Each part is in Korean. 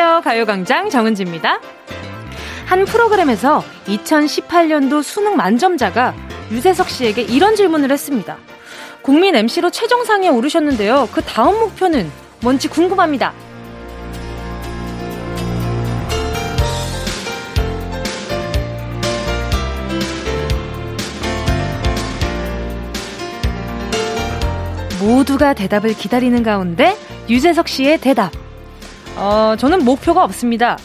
안녕하세요. 가요광장 정은지입니다. 한 프로그램에서 2018년도 수능 만점자가 유재석 씨에게 이런 질문을 했습니다. 국민 MC로 최정상에 오르셨는데요. 그 다음 목표는 뭔지 궁금합니다. 모두가 대답을 기다리는 가운데 유재석 씨의 대답. 어, 저는 목표가 없습니다.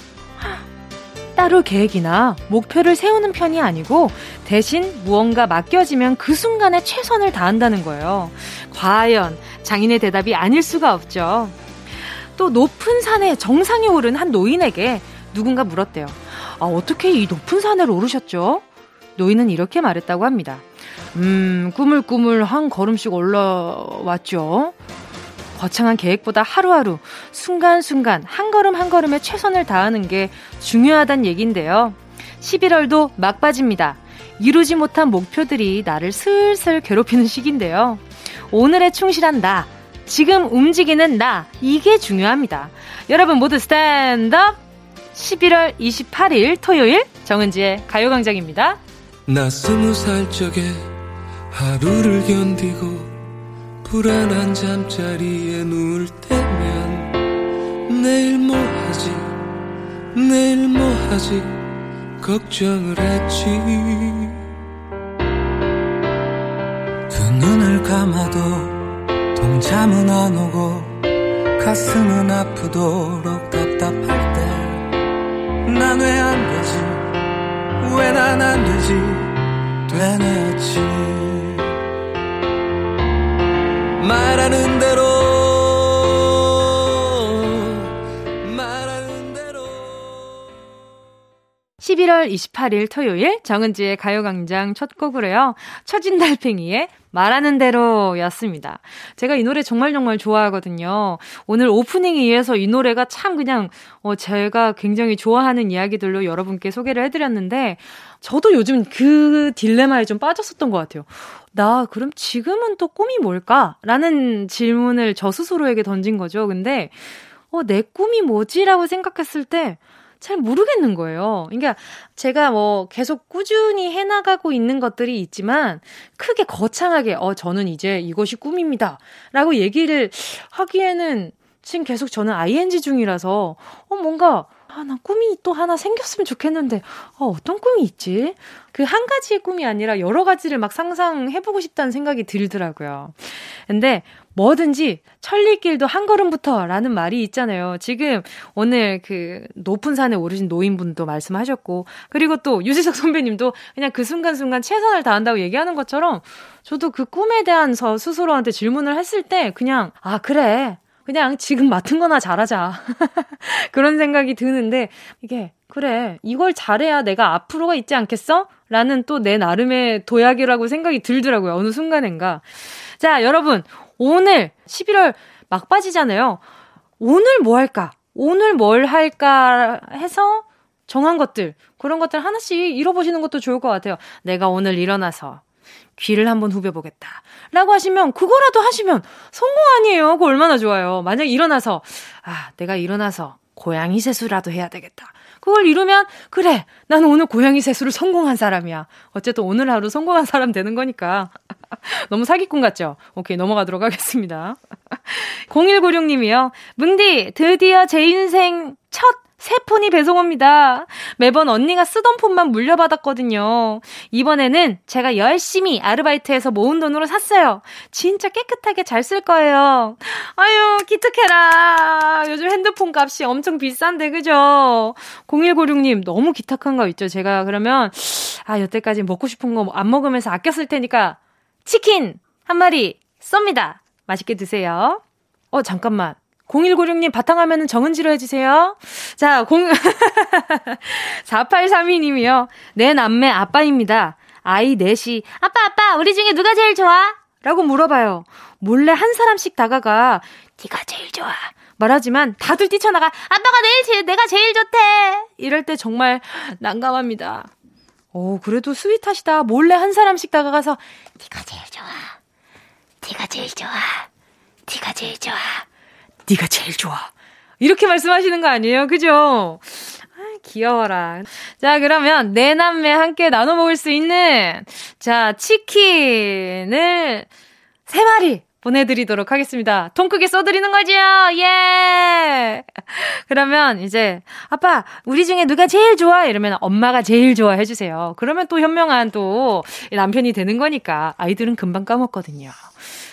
따로 계획이나 목표를 세우는 편이 아니고 대신 무언가 맡겨지면 그 순간에 최선을 다한다는 거예요. 과연 장인의 대답이 아닐 수가 없죠. 또 높은 산에 정상에 오른 한 노인에게 누군가 물었대요. 아, 어떻게 이 높은 산을 오르셨죠? 노인은 이렇게 말했다고 합니다. 음, 꾸물꾸물 한 걸음씩 올라왔죠. 거창한 계획보다 하루하루, 순간순간, 한 걸음 한 걸음에 최선을 다하는 게 중요하단 얘기인데요. 11월도 막바지입니다. 이루지 못한 목표들이 나를 슬슬 괴롭히는 시기인데요. 오늘에 충실한 나, 지금 움직이는 나, 이게 중요합니다. 여러분 모두 스탠드업! 11월 28일 토요일 정은지의 가요광장입니다. 나 스무 살 적에 하루를 견디고 불안한 잠자리에 누울 때면 내일 뭐 하지? 내일 뭐 하지? 걱정을 했지. 두 눈을 감아도 동참은 안 오고 가슴은 아프도록 답답할 때 난 왜 안 되지? 왜 난 안 되지? 되뇌었지 말하는 대로 11월 28일 토요일 정은지의 가요광장 첫 곡으로요. 처진달팽이의 말하는 대로 였습니다. 제가 이 노래 정말 정말 좋아하거든요. 오늘 오프닝에 의해서 이 노래가 참 그냥, 어, 제가 굉장히 좋아하는 이야기들로 여러분께 소개를 해드렸는데, 저도 요즘 그 딜레마에 좀 빠졌었던 것 같아요. 나 그럼 지금은 또 꿈이 뭘까? 라는 질문을 저 스스로에게 던진 거죠. 근데, 어, 내 꿈이 뭐지 라고 생각했을 때, 잘 모르겠는 거예요. 그러니까 제가 뭐 계속 꾸준히 해나가고 있는 것들이 있지만 크게 거창하게 어 저는 이제 이것이 꿈입니다. 라고 얘기를 하기에는 지금 계속 저는 ING 중이라서 어 뭔가 아, 나 꿈이 또 하나 생겼으면 좋겠는데, 어, 어떤 꿈이 있지? 그 한 가지의 꿈이 아니라 여러 가지를 막 상상해보고 싶다는 생각이 들더라고요. 근데 뭐든지 천리길도 한 걸음부터 라는 말이 있잖아요. 지금 오늘 그 높은 산에 오르신 노인분도 말씀하셨고, 그리고 또 유지석 선배님도 그냥 그 순간순간 최선을 다한다고 얘기하는 것처럼 저도 그 꿈에 대한 서 스스로한테 질문을 했을 때 그냥, 아, 그래. 그냥 지금 맡은 거나 잘하자. 그런 생각이 드는데, 이게, 그래, 이걸 잘해야 내가 앞으로가 있지 않겠어? 라는 또 내 나름의 도약이라고 생각이 들더라고요. 어느 순간엔가. 자, 여러분, 오늘 11월 막바지잖아요. 오늘 뭐 할까? 오늘 뭘 할까 해서 정한 것들, 그런 것들 하나씩 잃어보시는 것도 좋을 것 같아요. 내가 오늘 일어나서 귀를 한번 후벼보겠다. 라고 하시면, 그거라도 하시면 성공 아니에요. 그거 얼마나 좋아요. 만약 일어나서, 아, 내가 일어나서 고양이 세수라도 해야 되겠다. 그걸 이루면, 그래, 나는 오늘 고양이 세수를 성공한 사람이야. 어쨌든 오늘 하루 성공한 사람 되는 거니까. 너무 사기꾼 같죠? 오케이, 넘어가도록 하겠습니다. 0196님이요. 뭉디, 드디어 제 인생 첫 새 폰이 배송 옵니다. 매번 언니가 쓰던 폰만 물려받았거든요. 이번에는 제가 열심히 아르바이트해서 모은 돈으로 샀어요. 진짜 깨끗하게 잘 쓸 거예요. 아유, 기특해라. 요즘 핸드폰 값이 엄청 비싼데, 그죠? 0196님, 너무 기특한 거 있죠? 제가 그러면, 아, 여태까지 먹고 싶은 거 안 먹으면서 쓸 테니까, 치킨 한 마리 쏩니다. 맛있게 드세요. 어, 잠깐만. 0196님 바탕화면은 정은지로 해주세요. 자, 0, 4832님이요. 내 남매 아빠입니다. 아이 넷이, 아빠, 아빠, 우리 중에 누가 제일 좋아? 라고 물어봐요. 몰래 한 사람씩 다가가, 네가 제일 좋아. 말하지만 다들 뛰쳐나가, 아빠가 내일 제, 내가 제일 좋대! 이럴 때 정말 난감합니다. 오, 그래도 스윗하시다. 몰래 한 사람씩 다가가서, 네가 제일 좋아. 네가 제일 좋아. 네가 제일 좋아. 네가 제일 좋아. 이렇게 말씀하시는 거 아니에요? 그죠? 아, 귀여워라. 자, 그러면 내 남매 함께 나눠 먹을 수 있는, 자, 치킨을 세 마리 보내드리도록 하겠습니다. 통 크게 써드리는 거죠? 예! 그러면 이제, 아빠, 우리 중에 누가 제일 좋아? 이러면 엄마가 제일 좋아 해주세요. 그러면 또 현명한 또 남편이 되는 거니까 아이들은 금방 까먹거든요.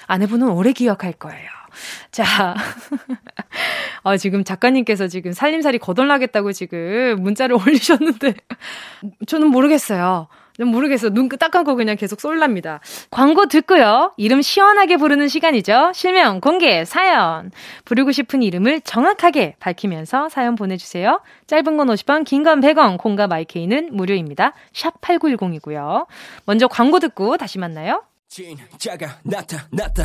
아내분은 오래 기억할 거예요. 자, 어, 지금 작가님께서 지금 살림살이 거덜나겠다고 지금 문자를 올리셨는데, 저는 모르겠어요. 모르겠어. 눈 딱 감고 그냥 계속 쏠랍니다. 광고 듣고요. 이름 시원하게 부르는 시간이죠. 실명, 공개, 사연. 부르고 싶은 이름을 정확하게 밝히면서 사연 보내주세요. 짧은 건 50원, 긴 건 100원, 공과 마이케이는 무료입니다. 샵 8910이고요. 먼저 광고 듣고 다시 만나요. 진짜가 나타났다.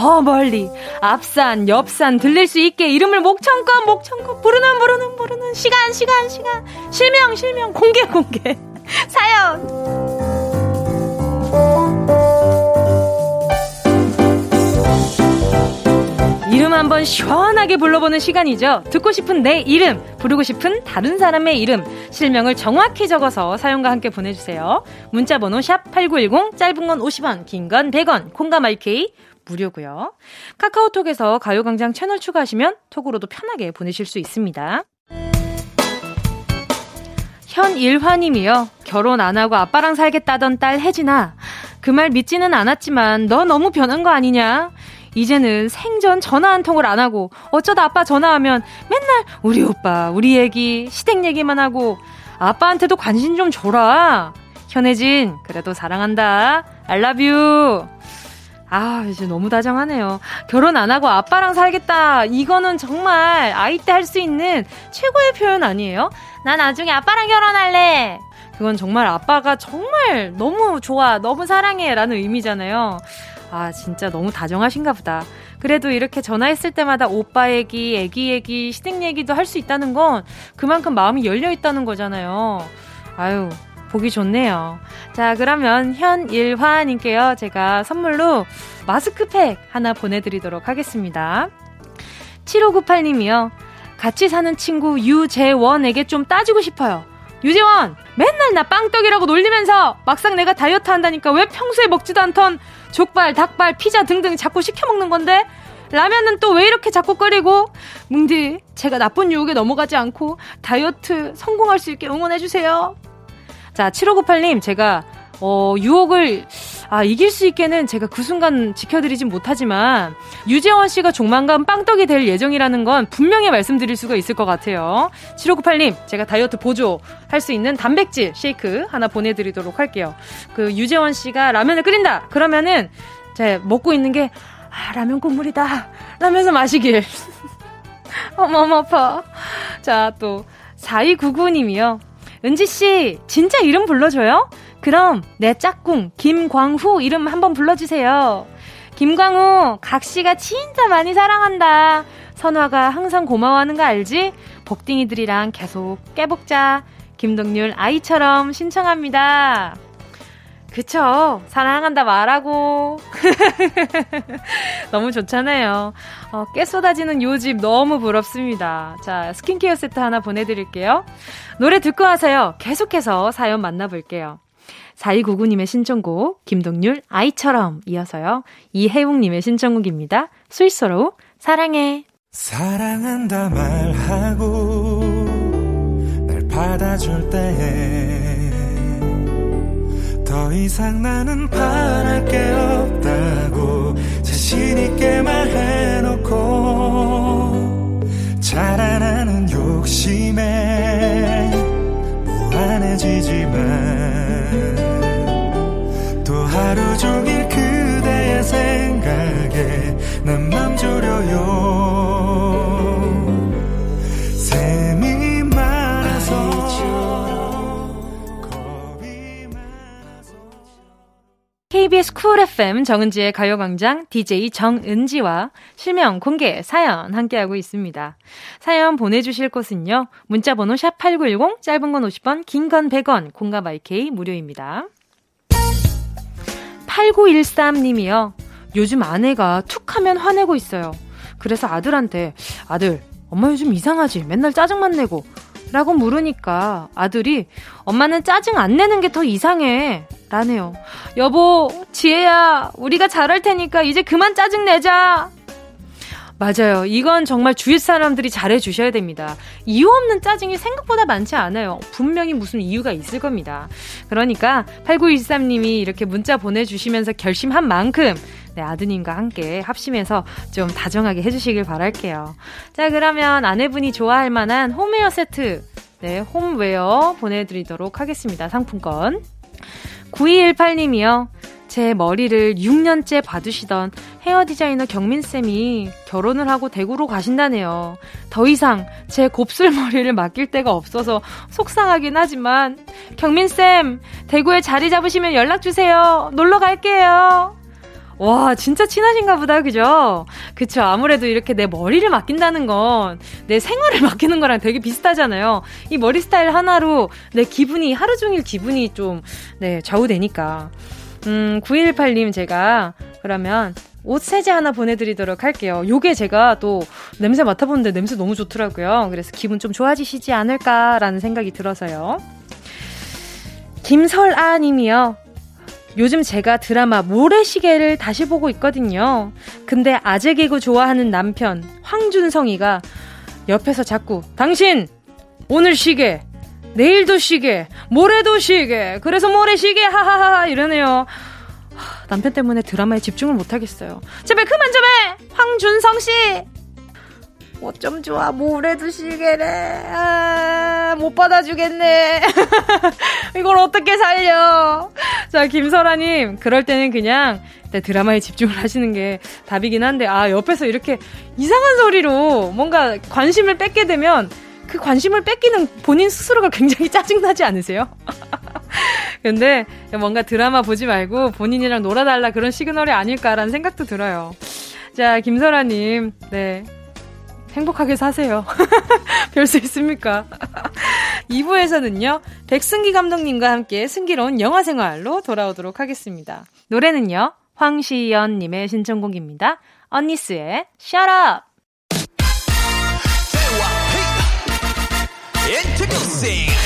저 멀리 앞산 옆산 들릴 수 있게 이름을 목청껏 목청껏 부르는 부르는 부르는 시간 시간 시간 실명 실명 공개 공개 사연 이름 한번 시원하게 불러보는 시간이죠. 듣고 싶은 내 이름, 부르고 싶은 다른 사람의 이름, 실명을 정확히 적어서 사연과 함께 보내주세요. 문자번호 샵 8910, 짧은 건 50원, 긴 건 100원, 콩감 RK, 무료고요. 카카오톡에서 가요광장 채널 추가하시면 톡으로도 편하게 보내실 수 있습니다. 현일화님이요. 결혼 안 하고 아빠랑 살겠다던 딸 혜진아. 그 말 믿지는 않았지만 너 너무 변한 거 아니냐? 이제는 생전 전화 한 통을 안 하고 어쩌다 아빠 전화하면 맨날 우리 오빠, 우리 얘기, 시댁 얘기만 하고 아빠한테도 관심 좀 줘라. 현혜진, 그래도 사랑한다. You. 아, 이제 너무 다정하네요. 결혼 안 하고 아빠랑 살겠다. 이거는 정말 아이 때 할 수 있는 최고의 표현 아니에요? 난 나중에 아빠랑 결혼할래. 그건 정말 아빠가 정말 너무 좋아, 너무 사랑해 라는 의미잖아요. 아, 진짜 너무 다정하신가 보다. 그래도 이렇게 전화했을 때마다 오빠 얘기, 애기 얘기, 시댁 얘기도 할 수 있다는 건 그만큼 마음이 열려 있다는 거잖아요. 아유, 보기 좋네요. 자, 그러면 현일화님께요. 제가 선물로 마스크팩 하나 보내드리도록 하겠습니다. 7598님이요. 같이 사는 친구 유재원에게 좀 따지고 싶어요. 유재원! 맨날 나 빵떡이라고 놀리면서 막상 내가 다이어트 한다니까 왜 평소에 먹지도 않던 족발, 닭발, 피자 등등 자꾸 시켜 먹는 건데? 라면은 또 왜 이렇게 자꾸 끓이고? 뭉디, 제가 나쁜 유혹에 넘어가지 않고 다이어트 성공할 수 있게 응원해주세요. 자, 7598님, 제가, 어, 유혹을, 아, 이길 수 있게는 제가 그 순간 지켜드리진 못하지만, 유재원 씨가 조만간 빵떡이 될 예정이라는 건 분명히 말씀드릴 수가 있을 것 같아요. 7598님, 제가 다이어트 보조 할 수 있는 단백질 쉐이크 하나 보내드리도록 할게요. 그 유재원 씨가 라면을 끓인다! 그러면은, 제가 먹고 있는 게, 아, 라면 국물이다. 라면서 마시길. 어머, 어머, 아파. 자, 또, 4299님이요. 은지씨, 진짜 이름 불러줘요? 그럼 내 짝꿍 김광후 이름 한번 불러주세요. 김광후, 각시가 진짜 많이 사랑한다. 선화가 항상 고마워하는 거 알지? 복딩이들이랑 계속 깨복자. 김동률 아이처럼 신청합니다. 그쵸. 사랑한다 말하고. 너무 좋잖아요. 어, 깨 쏟아지는 요 집 너무 부럽습니다. 자, 스킨케어 세트 하나 보내드릴게요. 노래 듣고 와서요. 계속해서 사연 만나볼게요. 4299님의 신청곡, 김동률, 아이처럼 이어서요. 이혜웅님의 신청곡입니다. 스위스로 사랑해. 사랑한다 말하고, 날 받아줄 때, 더 이상 나는 바랄 게 없다고 자신있게 말해놓고 자라나는 욕심에 FM 정은지의 가요광장 DJ 정은지와 실명 공개 사연 함께하고 있습니다. 사연 보내주실 곳은요. 문자번호 샵8910 짧은 건 50원 긴 건 100원 공감 IK 무료입니다. 8913님이요. 요즘 아내가 툭 하면 화내고 있어요. 그래서 아들한테 아들 엄마 요즘 이상하지 맨날 짜증만 내고 라고 물으니까 아들이 엄마는 짜증 안 내는 게 더 이상해. 라네요. 여보, 지혜야, 우리가 잘할 테니까 이제 그만 짜증 내자. 맞아요. 이건 정말 주위 사람들이 잘해 주셔야 됩니다. 이유 없는 짜증이 생각보다 많지 않아요. 분명히 무슨 이유가 있을 겁니다. 그러니까 8913님이 이렇게 문자 보내주시면서 결심한 만큼 네, 아드님과 함께 합심해서 좀 다정하게 해주시길 바랄게요. 자, 그러면 아내분이 좋아할 만한 홈웨어 세트, 네, 홈웨어 보내드리도록 하겠습니다. 상품권. 9218님이요. 제 머리를 6년째 봐주시던 헤어 디자이너 경민쌤이 결혼을 하고 대구로 가신다네요. 더 이상 제 곱슬머리를 맡길 데가 없어서 속상하긴 하지만, 경민쌤, 대구에 자리 잡으시면 연락주세요. 놀러 갈게요. 와, 진짜 친하신가 보다, 그죠? 그쵸. 아무래도 이렇게 내 머리를 맡긴다는 건 내 생활을 맡기는 거랑 되게 비슷하잖아요. 이 머리 스타일 하나로 내 기분이, 하루 종일 기분이 좀, 네, 좌우되니까. 음, 9118님 제가 그러면 옷 세제 하나 보내드리도록 할게요. 요게 제가 또 냄새 맡아보는데 냄새 너무 좋더라고요. 그래서 기분 좀 좋아지시지 않을까라는 생각이 들어서요. 김설아 님이요. 요즘 제가 드라마 모래시계를 다시 보고 있거든요. 근데 아재 개그 좋아하는 남편 황준성이가 옆에서 자꾸 당신 오늘 시계 내일도 시계 모레도 시계 그래서 모래시계 하하하 이러네요. 남편 때문에 드라마에 집중을 못하겠어요. 제발 그만 좀 해! 황준성 씨! 어쩜 좋아 모래도 시계래 아, 못 받아주겠네 이걸 어떻게 살려 자 김설아님 그럴 때는 그냥 드라마에 집중을 하시는 게 답이긴 한데 아 옆에서 이렇게 이상한 소리로 뭔가 관심을 뺏게 되면 그 관심을 뺏기는 본인 스스로가 굉장히 짜증나지 않으세요? 근데 뭔가 드라마 보지 말고 본인이랑 놀아달라 그런 시그널이 아닐까라는 생각도 들어요. 자, 김설아님, 네. 행복하게 사세요. 별 수 있습니까? 2부에서는요, 백승기 감독님과 함께 승기로운 영화 생활로 돌아오도록 하겠습니다. 노래는요, 황시연님의 신청곡입니다. 언니스의 Shut Up! The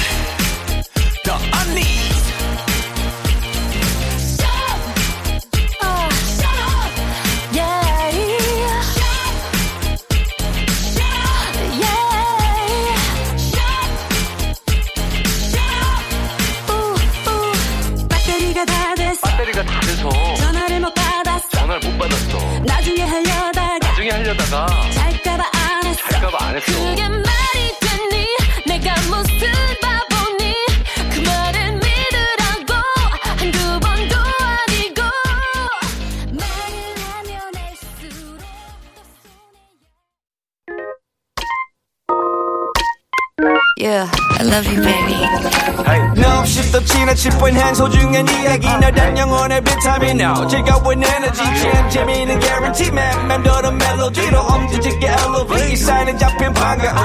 10분 소중한 이야기. 너단 영혼의 비타민 now. 즐거운 에너지. 잼 재미는 guarantee. man 맴도는 멜로디로 엄지짓게 elevate. 쌓이는 잡힌 반가움.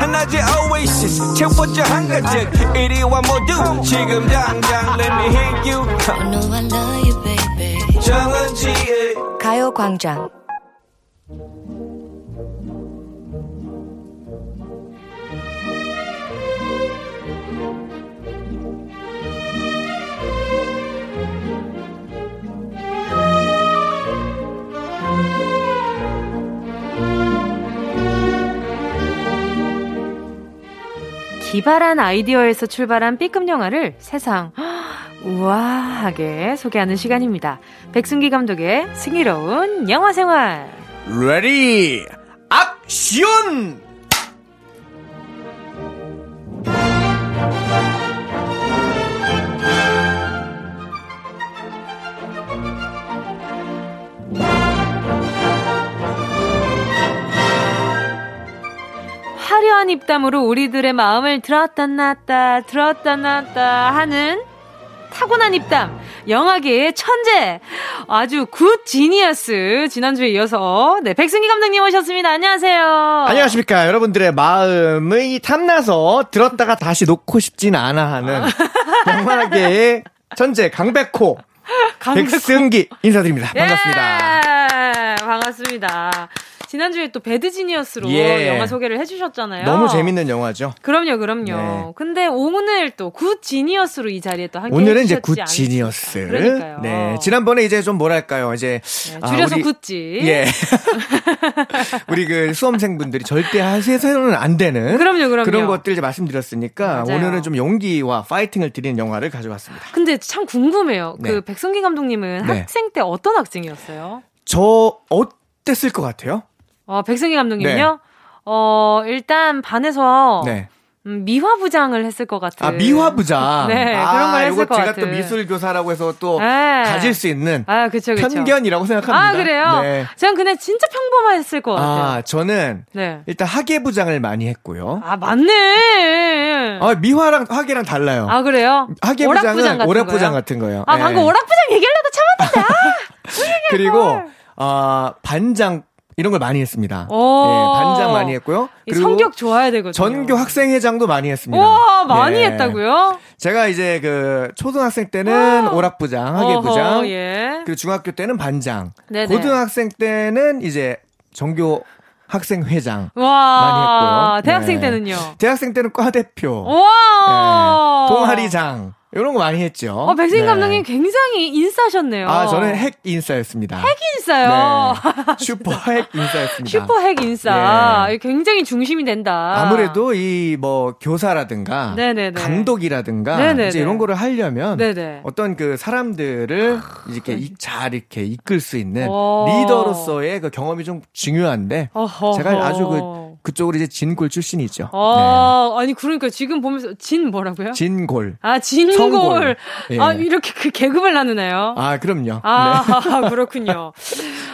한낮의 oasis. 채워져 한가득 이리와 모두 지금 당장 let me hit you. I know I love you baby. 정은지의 가요광장. 기발한 아이디어에서 출발한 B급 영화를 세상 우아하게 소개하는 시간입니다. 백승기 감독의 승기로운 영화 생활. Ready action! 타고난 입담으로 우리들의 마음을 들었다 놨다 들었다 놨다 하는 타고난 입담. 영화계의 천재 아주 good genius. 지난주에 이어서 네 백승기 감독님 오셨습니다. 안녕하세요. 안녕하십니까. 여러분들의 마음이 탐나서 들었다가 다시 놓고 싶진 않아 하는 영화계의 천재 강백호 강백호. 백승기 인사드립니다. 반갑습니다. 예, 반갑습니다 지난주에 또 Bad Genius로 예. 영화 소개를 해주셨잖아요. 너무 재밌는 영화죠. 그럼요, 그럼요. 네. 근데 오늘 또 good genius로 이 자리에 또 함께 오늘은 이제 good genius. 그러니까요. 네. 지난번에 이제 좀 뭐랄까요, 이제 네, 줄여서 아, 우리, 굿지. 예. 우리 그 수험생분들이 절대 하셔서는 안 되는. 그럼요, 그럼요. 그런 것들 이제 말씀드렸으니까 맞아요. 오늘은 좀 용기와 파이팅을 드리는 영화를 가져왔습니다. 근데 참 궁금해요. 그 네. 그 백승기 감독님은 네. 학생 때 어떤 학생이었어요? 저 어땠을 것 같아요? 어, 백승희 감독님요? 네. 어, 일단 반에서 네. 음, 미화 부장을 했을 것 같은. 아, 미화 부장? 네, 아, 그런 걸 했을 것 제가 같은. 또 미술 교사라고 해서 또 네. 가질 수 있는 아, 그쵸, 그쵸. 편견이라고 생각합니다. 아, 그래요? 네. 저는 그냥 진짜 평범했을 것 같아요. 아, 저는 네. 일단 학예 부장을 많이 했고요. 아, 맞네. 아, 미화랑 학예랑 달라요. 아, 그래요? 학예 부장은 오락 부장 같은 거요. 아, 방금 네. 오락 부장 얘기하려다 참았는데. 아, 그리고 어, 반장 이런 걸 많이 했습니다. 예, 반장 많이 했고요. 성격 좋아야 되거든요. 전교 학생회장도 많이 했습니다. 와, 많이 예. 했다고요? 제가 이제 그 초등학생 때는 오락부장, 학예부장, 예. 그리고 중학교 때는 반장, 네네. 고등학생 때는 이제 전교 학생 회장 와, 많이 했고요. 대학생 네. 때는요? 대학생 때는 과 대표, 와, 네. 동아리장. 이런 거 많이 했죠. 어, 백승 네. 감독님 굉장히 인싸셨네요. 아, 저는 핵 인싸였습니다. 핵 인싸요? 네. 슈퍼 핵 인싸였습니다. 슈퍼 핵 인싸. 네. 굉장히 중심이 된다. 아무래도 이 뭐 교사라든가 네네네. 감독이라든가 네네네. 이제 이런 거를 하려면 네네. 어떤 그 사람들을 이렇게 네. 잘 이렇게 이끌 수 있는 오. 리더로서의 그 경험이 좀 중요한데 어허허. 제가 아주 그 그쪽으로 이제 진골 출신이죠. 아, 네. 아니 그러니까 지금 보면서 진 뭐라고요? 진골. 아, 진골. 예. 아, 이렇게 그 계급을 나누나요? 아, 그럼요. 아, 네. 그렇군요.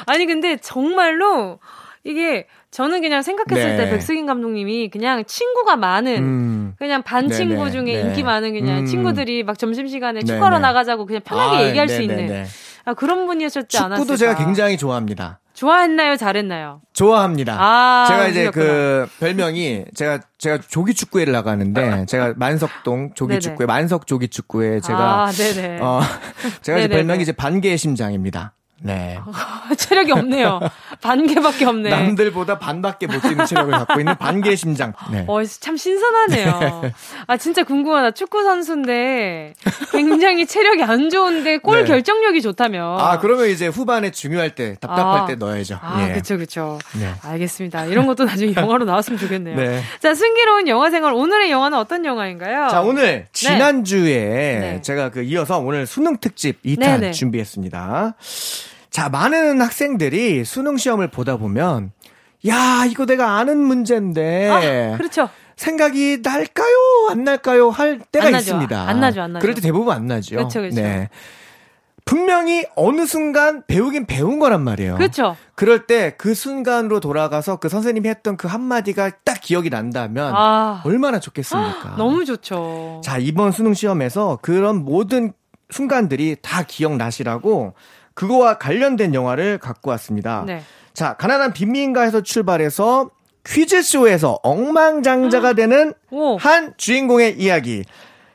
아니 근데 정말로 이게 저는 그냥 생각했을 네. 때 백승인 감독님이 그냥 친구가 많은 음. 그냥 반 친구 중에 네. 인기 많은 그냥 음. 친구들이 막 점심 시간에 축구하러 나가자고 그냥 편하게 아, 얘기할 네네네. 수 있는 아, 그런 분이셨지 않았을까? 축구도 제가 굉장히 좋아합니다. 좋아했나요? 잘했나요? 좋아합니다. 아, 제가 이제 그 별명이 제가 제가 조기 축구회를 나가는데 제가 만석동 조기 축구회 만석 조기 축구회 제가 아, 네네. 어 제가 이제 별명이 이제 반개의 심장입니다. 네. 체력이 없네요. 반 개밖에 없네. 남들보다 반밖에 못 뛰는 체력을 갖고 있는 반개 심장. 네. 어, 참 신선하네요. 아, 진짜 궁금하다. 축구 선수인데 굉장히 체력이 안 좋은데 골 네. 결정력이 좋다며. 아, 그러면 이제 후반에 중요할 때, 답답할 아. 때 넣어야죠. 아, 예. 그쵸, 그쵸. 네. 알겠습니다. 이런 것도 나중에 영화로 나왔으면 좋겠네요. 네. 자, 승기로운 영화 생활. 오늘의 영화는 어떤 영화인가요? 자, 오늘 네. 지난주에 네. 제가 그 이어서 오늘 수능 특집 2탄 준비했습니다. 자, 많은 학생들이 수능 시험을 보다 보면 야, 이거 내가 아는 문제인데. 아, 그렇죠. 생각이 날까요? 안 날까요? 할 때가 안 있습니다. 안 나죠, 안 나죠. 그럴 때 대부분 안 나죠. 그렇죠, 그렇죠. 네. 분명히 어느 순간 배우긴 배운 거란 말이에요. 그렇죠. 그럴 때 그 순간으로 돌아가서 그 선생님이 했던 그 한마디가 딱 기억이 난다면 아. 얼마나 좋겠습니까? 너무 좋죠. 자, 이번 수능 시험에서 그런 모든 순간들이 다 기억나시라고 그거와 관련된 영화를 갖고 왔습니다. 네. 자, 가난한 빈민가에서 출발해서 퀴즈쇼에서 엉망장자가 되는 오. 한 주인공의 이야기.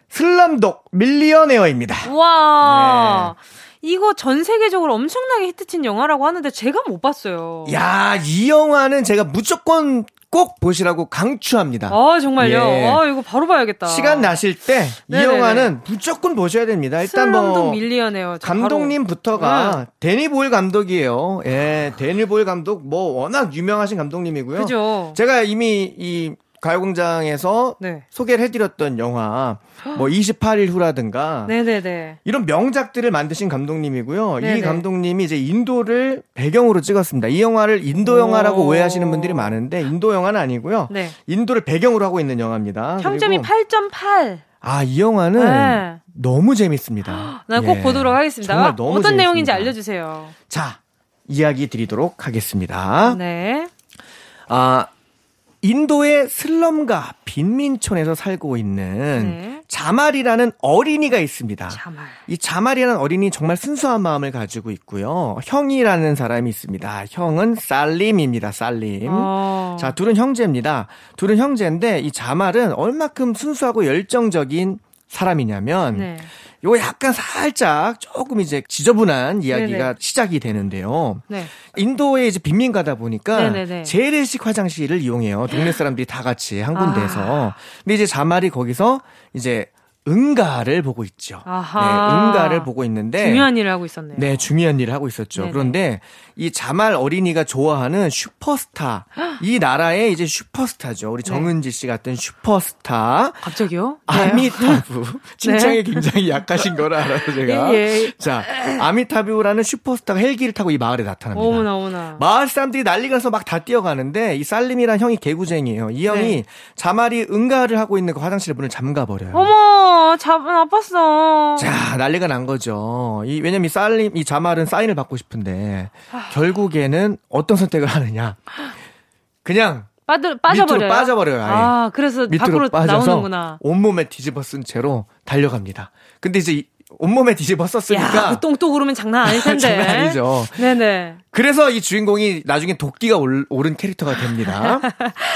슬럼독 밀리어네어입니다. 와. 네. 이거 전 세계적으로 엄청나게 히트친 영화라고 하는데 제가 못 봤어요. 야, 이 영화는 제가 무조건 꼭 보시라고 강추합니다. 아, 정말요? 예. 아, 이거 바로 봐야겠다. 시간 나실 때 이 영화는 무조건 보셔야 됩니다. 일단 뭐 밀리어네요. 감독님부터가 네. 데니 보일 감독이에요. 예, 데니 보일 감독 뭐 워낙 유명하신 감독님이고요. 그죠. 제가 이미 이 가요공장에서 네. 소개를 해드렸던 영화 뭐 28일 후라든가 네네네. 이런 명작들을 만드신 감독님이고요. 네네. 이 감독님이 이제 인도를 배경으로 찍었습니다. 이 영화를 인도 영화라고 오해하시는 분들이 많은데 인도 영화는 아니고요. 네. 인도를 배경으로 하고 있는 영화입니다. 평점이 8.8. 아, 이 영화는 네. 너무 재밌습니다. 난꼭 예. 보도록 하겠습니다. 정말 너무 어떤 재밌습니다. 내용인지 알려주세요. 자, 이야기 드리도록 하겠습니다. 네. 아, 인도의 슬럼과 빈민촌에서 살고 있는 네. 자말이라는 어린이가 있습니다. 자말. 이 자말이라는 어린이 정말 순수한 마음을 가지고 있고요. 형이라는 사람이 있습니다. 형은 살림입니다. 살림. 어. 자, 둘은 형제입니다. 둘은 형제인데 이 자말은 얼마큼 순수하고 열정적인 사람이냐면 네. 요 약간 살짝 조금 이제 지저분한 이야기가 네네. 시작이 되는데요. 네. 인도에 이제 빈민가다 보니까 네네네. 재래식 화장실을 이용해요. 동네 사람들이 다 같이 한 군데에서. 아. 근데 이제 자말이 거기서 이제 응가를 보고 있죠. 아하. 네, 응가를 보고 있는데 중요한 일을 하고 있었네요. 네, 중요한 일을 하고 있었죠. 네네. 그런데 이 자말 어린이가 좋아하는 슈퍼스타 이 나라의 이제 슈퍼스타죠. 우리 네. 정은지 씨 같은 슈퍼스타. 갑자기요? 아미타부. 네. 칭찬에 굉장히 약하신 걸 알아요, 제가. 예, 예. 자, 아미타부라는 슈퍼스타가 헬기를 타고 이 마을에 나타납니다. 어머나, 어머나. 마을 사람들이 난리가 나서 막 다 뛰어가는데 이 살림이란 형이 개구쟁이에요. 이 형이 네. 자말이 응가를 하고 있는 그 화장실 문을 잠가 버려요. 어머, 잡은 아팠어. 자, 난리가 난 거죠. 이 왜냐면 이 살림 이 자말은 사인을 받고 싶은데 아. 결국에는 어떤 선택을 하느냐? 그냥 빠져, 빠져버려요. 밑으로 빠져버려요. 아예. 아, 그래서 밑으로 빠져서 나오는구나. 온몸에 뒤집어 쓴 채로 달려갑니다. 근데 이제 온몸에 뒤집어 썼으니까. 야, 그 똥또 그러면 장난 아닐 텐데. 장난 아니죠. 네네. 그래서 이 주인공이 나중에 도끼가 올, 오른 캐릭터가 됩니다.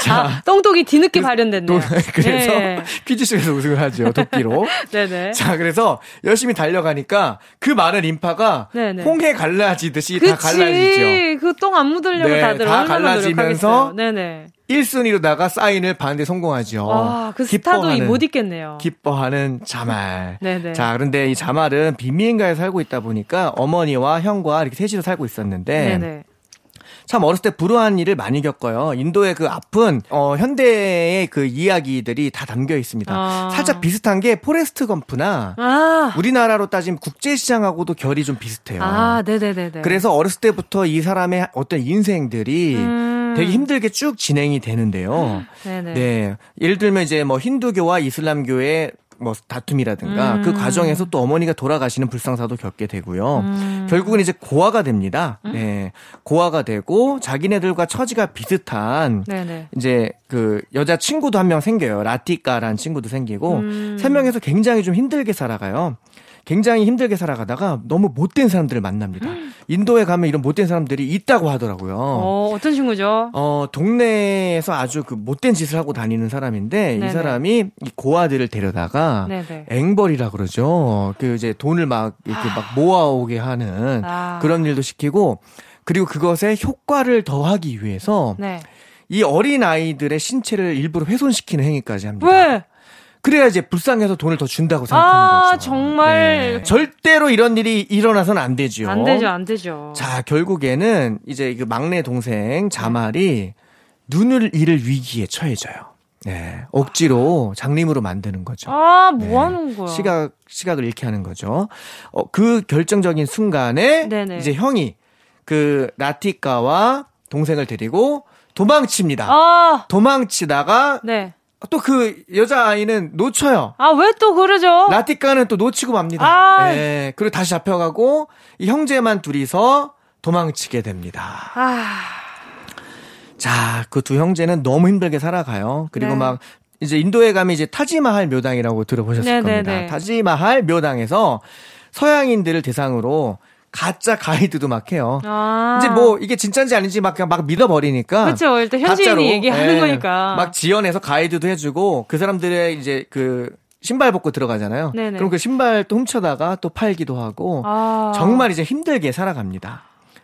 자, 아, 똥독이 뒤늦게 그, 발현됐네요. 그래서 네. 퀴즈쇼에서 우승을 하죠. 도끼로. 네네. 자, 그래서 열심히 달려가니까 그 많은 인파가 네네. 홍해 갈라지듯이 그치. 다 갈라지죠. 그 똥 안 묻으려고 네, 다들 다 갈라지면서 네네. 1순위로다가 사인을 받는데 성공하죠. 아, 그 스타도 못 잊겠네요. 기뻐하는 자말. 네네. 자, 그런데 이 자말은 빈민가에 살고 있다 보니까 어머니와 형과 이렇게 셋이서 살고 있었는데 네네. 참 어렸을 때 불우한 일을 많이 겪어요. 인도의 그 아픈 어 현대의 그 이야기들이 다 담겨 있습니다. 아. 살짝 비슷한 게 포레스트 검프나 아. 우리나라로 따지면 국제시장하고도 결이 좀 비슷해요. 아, 네네네. 그래서 어렸을 때부터 이 사람의 어떤 인생들이 음. 되게 힘들게 쭉 진행이 되는데요. 네네. 네. 예를 들면 이제 뭐 힌두교와 이슬람교의 뭐 다툼이라든가 그 음. 그 과정에서 또 어머니가 돌아가시는 불상사도 겪게 되고요. 음. 결국은 이제 고아가 됩니다. 음. 네. 고아가 되고 자기네들과 처지가 비슷한 네네. 이제 그 여자 친구도 한 명 생겨요. 라티카라는 친구도 생기고 음. 세 명에서 굉장히 좀 힘들게 살아가요. 굉장히 힘들게 살아가다가 너무 못된 사람들을 만납니다. 인도에 가면 이런 못된 사람들이 있다고 하더라고요. 어, 어떤 친구죠? 어, 동네에서 아주 그 못된 짓을 하고 다니는 사람인데 네네. 이 사람이 이 고아들을 데려다가 네네. 앵벌이라 그러죠. 그 이제 돈을 막 이렇게 막 모아오게 하는 아. 그런 일도 시키고 그리고 그것에 효과를 더하기 위해서 네. 이 어린 아이들의 신체를 일부러 훼손시키는 행위까지 합니다. 왜? 그래야 이제 불쌍해서 돈을 더 준다고 생각하는 아, 거죠. 정말 네. 절대로 이런 일이 일어나서는 안 되죠. 안 되죠, 안 되죠. 자, 결국에는 이제 그 막내 동생 자말이 눈을 잃을 위기에 처해져요. 네. 억지로 장님으로 만드는 거죠. 아, 뭐 네. 하는 거야? 시각, 시각을 잃게 하는 거죠. 어, 그 결정적인 순간에 네네. 이제 형이 그 라티카와 동생을 데리고 도망칩니다. 아. 도망치다가 네. 또 그 여자아이는 놓쳐요. 아, 왜 또 그러죠? 라티카는 또 놓치고 맙니다. 아. 네, 그리고 다시 잡혀가고, 이 형제만 둘이서 도망치게 됩니다. 아. 자, 그 두 형제는 너무 힘들게 살아가요. 그리고 네. 막, 이제 인도에 가면 이제 타지마할 묘당이라고 들어보셨을 네네네. 겁니다. 타지마할 묘당에서 서양인들을 대상으로 가짜 가이드도 막 해요. 아. 이제 뭐 이게 진짜인지 아닌지 막 그냥 막 믿어버리니까. 그렇죠. 일단 현지인이 얘기하는 예, 거니까. 막 지연해서 가이드도 해주고 그 사람들의 이제 그 신발 벗고 들어가잖아요. 네네. 그럼 그 신발 또 훔쳐다가 또 팔기도 하고 아. 정말 이제 힘들게 살아갑니다.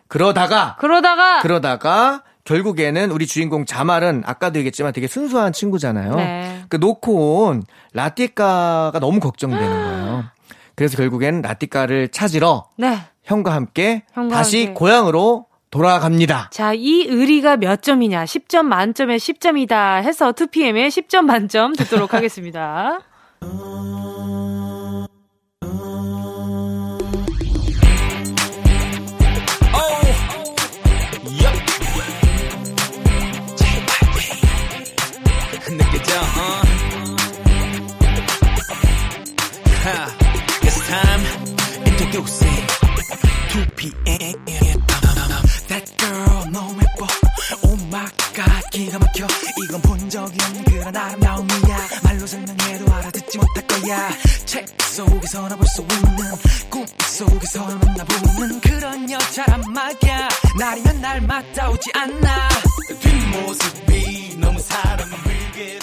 그러다가 그러다가 그러다가 결국에는 우리 주인공 자말은 아까도 얘기했지만 되게 순수한 친구잖아요. 네. 그 놓고 온 라티카가 너무 걱정되는 거예요. 그래서 결국엔 라티카를 찾으러 네. 형과 함께 형과 다시 함께. 고향으로 돌아갑니다. 자, 이 의리가 몇 점이냐? 10점 만점에 10점이다 해서 2PM에 10점 만점 듣도록 하겠습니다. It's time introducing 2pm That girl 너무 예뻐. Oh my god 기가 막혀. 이건 본 적이 없는 그런 아름다움이야. 말로 설명해도 알아듣지 못할 거야. 책 속에서나 볼 수 있는 꿈 속에서나 만나보는 그런 여자란 말이야. 날이면 날마다 오지 않나. 뒷모습이 너무 사람을 위게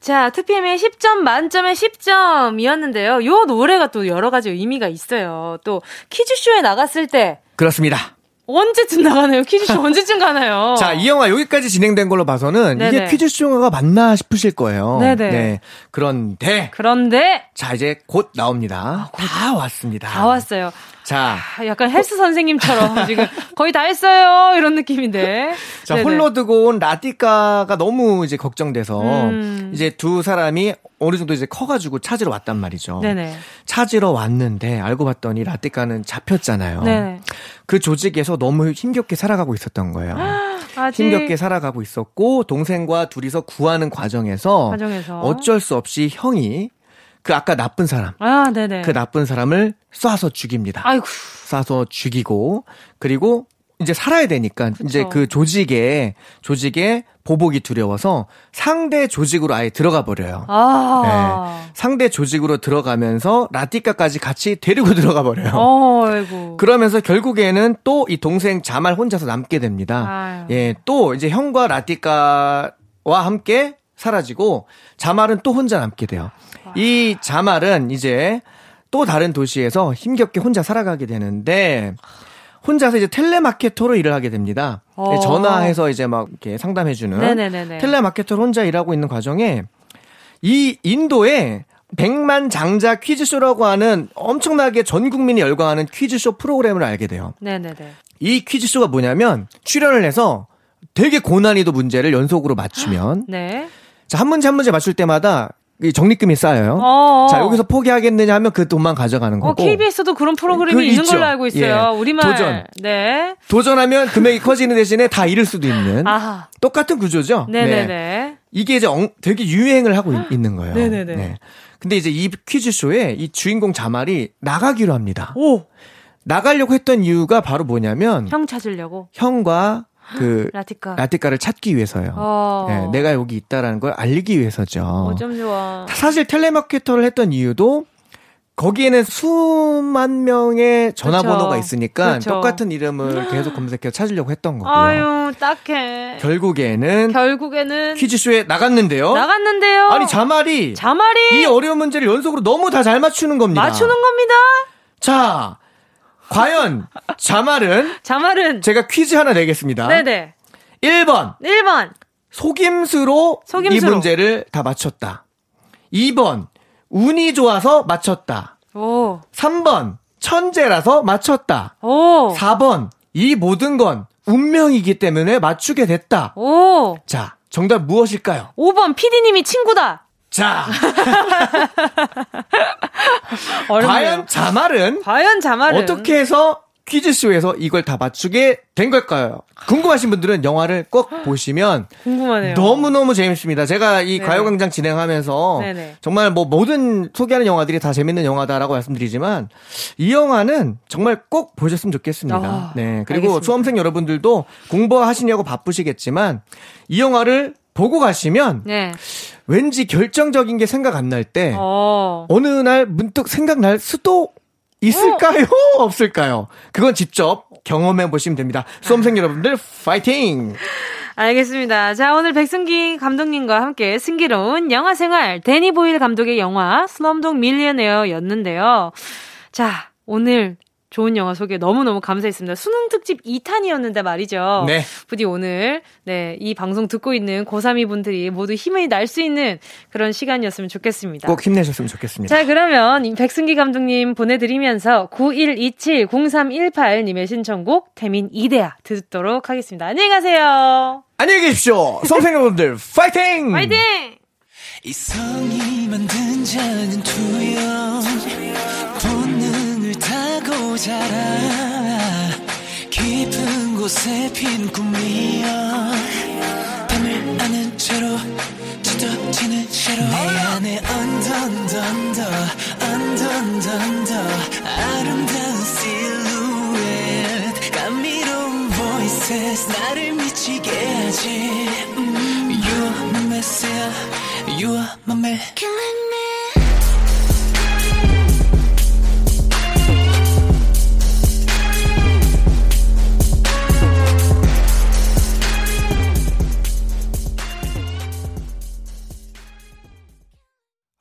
자, 2PM의 10점 만점에 10점이었는데요. 요 노래가 또 여러 가지 의미가 있어요. 또 퀴즈쇼에 나갔을 때 그렇습니다. 언제쯤 나가나요? 퀴즈쇼 언제쯤 가나요? 자, 이 영화 여기까지 진행된 걸로 봐서는 네네. 이게 퀴즈쇼가 맞나 싶으실 거예요. 네네. 네. 그런데. 그런데. 자, 이제 곧 나옵니다. 아, 곧. 다 왔습니다. 다 왔어요. 자. 아, 약간 헬스 선생님처럼 지금 거의 다 했어요. 이런 느낌인데. 자, 네네. 홀로 두고 온 라디카가 너무 이제 걱정돼서 음. 이제 두 사람이 어느 정도 이제 커가지고 찾으러 왔단 말이죠. 네네. 찾으러 왔는데 알고 봤더니 라디카는 잡혔잖아요. 네네. 그 조직에서 너무 힘겹게 살아가고 있었던 거예요. 아직... 힘겹게 살아가고 있었고 동생과 둘이서 구하는 과정에서, 과정에서 어쩔 수 없이 형이 그 아까 나쁜 사람. 아, 네네. 그 나쁜 사람을 쏴서 죽입니다. 아이고. 쏴서 죽이고 그리고 이제 살아야 되니까 그쵸. 이제 그 조직에 조직에 보복이 두려워서 상대 조직으로 아예 들어가 버려요. 아. 네. 상대 조직으로 들어가면서 라티카까지 같이 데리고 들어가 버려요. 어. 그러면서 결국에는 또 이 동생 자말 혼자서 남게 됩니다. 아유. 예, 또 이제 형과 라티카와 함께 사라지고 자말은 또 혼자 남게 돼요. 이 자말은 이제 또 다른 도시에서 힘겹게 혼자 살아가게 되는데 혼자서 이제 텔레마케터로 일을 하게 됩니다. 어. 전화해서 이제 막 이렇게 상담해주는 네네네네. 텔레마케터로 혼자 일하고 있는 과정에 이 인도에 백만 장자 퀴즈쇼라고 하는 엄청나게 전 국민이 열광하는 퀴즈쇼 프로그램을 알게 돼요. 네네네. 이 퀴즈쇼가 뭐냐면 출연을 해서 되게 고난이도 문제를 연속으로 맞추면 네. 자, 한 문제 한 문제 맞출 때마다 이 적립금이 쌓여요. 어어. 자, 여기서 포기하겠느냐 하면 그 돈만 가져가는 어, 거고. 어, KBS도 그런 프로그램이 그, 있는 있죠. 걸로 알고 있어요. 예. 우리말. 도전. 네. 도전하면 금액이 커지는 대신에 다 잃을 수도 있는. 아하. 똑같은 구조죠. 네네네. 네. 이게 이제 엉, 되게 유행을 하고 있, 는 거예요. 네네네. 네. 근데 이제 이 퀴즈쇼에 이 주인공 자말이 나가기로 합니다. 오. 나가려고 했던 이유가 바로 뭐냐면 형 찾으려고 형과 그 라티카. 라티카를 찾기 위해서요. 어. 네, 내가 여기 있다라는 걸 알리기 위해서죠. 어쩜 좋아. 사실 텔레마케터를 했던 이유도 거기에는 수만 명의 전화번호가 그쵸. 있으니까 그쵸. 똑같은 이름을 계속 검색해서 찾으려고 했던 거고요. 아유, 딱해. 결국에는 결국에는 퀴즈쇼에 나갔는데요. 나갔는데요. 아니 자말이 자말이 이 어려운 문제를 연속으로 너무 다 잘 맞추는 겁니다. 맞추는 겁니다. 자, 과연 자말은 자말은 제가 퀴즈 하나 내겠습니다. 네네. 1번 1번 속임수로, 속임수로 이 문제를 다 맞췄다. 2번 운이 좋아서 맞췄다. 오. 3번 천재라서 맞췄다. 오. 4번 이 모든 건 운명이기 때문에 맞추게 됐다. 오. 자, 정답 무엇일까요? 5번 피디님이 친구다. 자. 과연 자말은 과연 자말은 어떻게 해서 퀴즈쇼에서 이걸 다 맞추게 된 걸까요? 궁금하신 분들은 영화를 꼭 보시면 궁금하네요. 너무너무 재밌습니다. 제가 이 네. 가요광장 진행하면서 네네. 정말 뭐 모든 소개하는 영화들이 다 재밌는 영화다라고 말씀드리지만 이 영화는 정말 꼭 보셨으면 좋겠습니다. 아, 네. 그리고 알겠습니다. 수험생 여러분들도 공부하시냐고 바쁘시겠지만 이 영화를 보고 가시면 네. 왠지 결정적인 게 생각 안 날때 어. 어느 날 문득 생각날 수도 있을까요? 어. 없을까요? 그건 직접 경험해 보시면 됩니다. 수험생 여러분들 파이팅! 알겠습니다. 자, 오늘 백승기 감독님과 함께 승기로운 영화 생활 데니 보일 감독의 영화 슬럼독 밀리언웨어였는데요. 자, 오늘 좋은 영화 소개 너무너무 감사했습니다. 수능 특집 2탄이었는데 말이죠. 네. 부디 오늘, 네, 이 방송 듣고 있는 고3이 분들이 모두 힘이 날 수 있는 그런 시간이었으면 좋겠습니다. 꼭 힘내셨으면 좋겠습니다. 자, 그러면 백승기 감독님 보내드리면서 9127-0318님의 신청곡 태민 이대야 듣도록 하겠습니다. 안녕히 가세요. 안녕히 계십시오. 선생님분들, 파이팅! 파이팅! 이성이 만든 자는 투영 타고 자라 깊은 곳에 핀 꿈이여 밤을 아는 채로 짙어지는 채로 내 안에 언던던더 언던던더 아름다운 실루엣 감미로운 voices 나를 미치게 하지 음, you messiah. You are my man. Killing me.